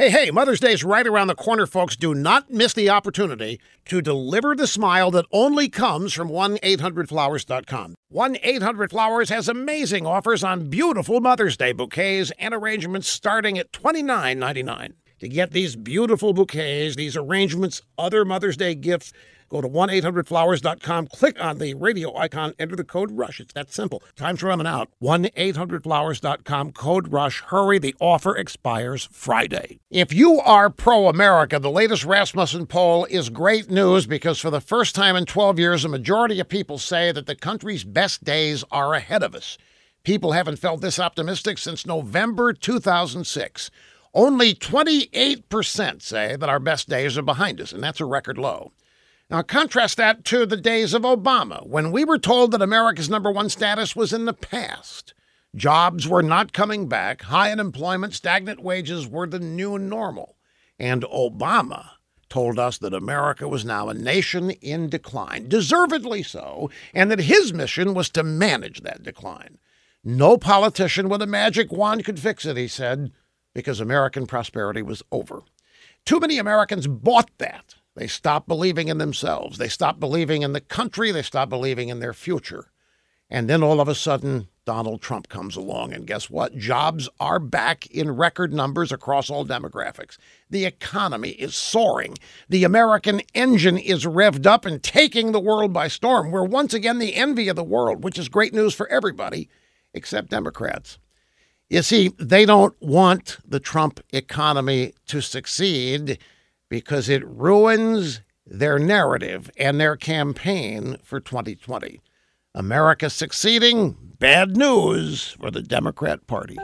Hey, hey, Mother's Day is right around the corner, folks. Do not miss the opportunity to deliver the smile that only comes from 1-800-Flowers.com. 1-800-Flowers has amazing offers on beautiful Mother's Day bouquets and arrangements starting at $29.99. To get these beautiful bouquets, these arrangements, other Mother's Day gifts, Go to 1-800-Flowers.com, click on the radio icon, enter the code RUSH. It's that simple. Time's running out. 1-800-Flowers.com, code RUSH. Hurry, the offer expires Friday. If you are pro-America, the latest Rasmussen poll is great news because for the first time in 12 years, a majority of people say that the country's best days are ahead of us. People haven't felt this optimistic since November 2006. Only 28% say that our best days are behind us, and that's a record low. Now, contrast that to the days of Obama, when we were told that America's number one status was in the past. Jobs were not coming back, high unemployment, stagnant wages were the new normal. And Obama told us that America was now a nation in decline, deservedly so, and that his mission was to manage that decline. No politician with a magic wand could fix it, he said, because American prosperity was over. Too many Americans bought that they stopped believing in themselves. They stopped believing in the country. They stopped believing in their future. And then all of a sudden, Donald Trump comes along. And guess what? Jobs are back in record numbers across all demographics. The economy is soaring. The American engine is revved up and taking the world by storm. We're once again the envy of the world, which is great news for everybody except Democrats. You see, they don't want the Trump economy to succeed because it ruins their narrative and their campaign for 2020. America succeeding, bad news for the Democrat Party.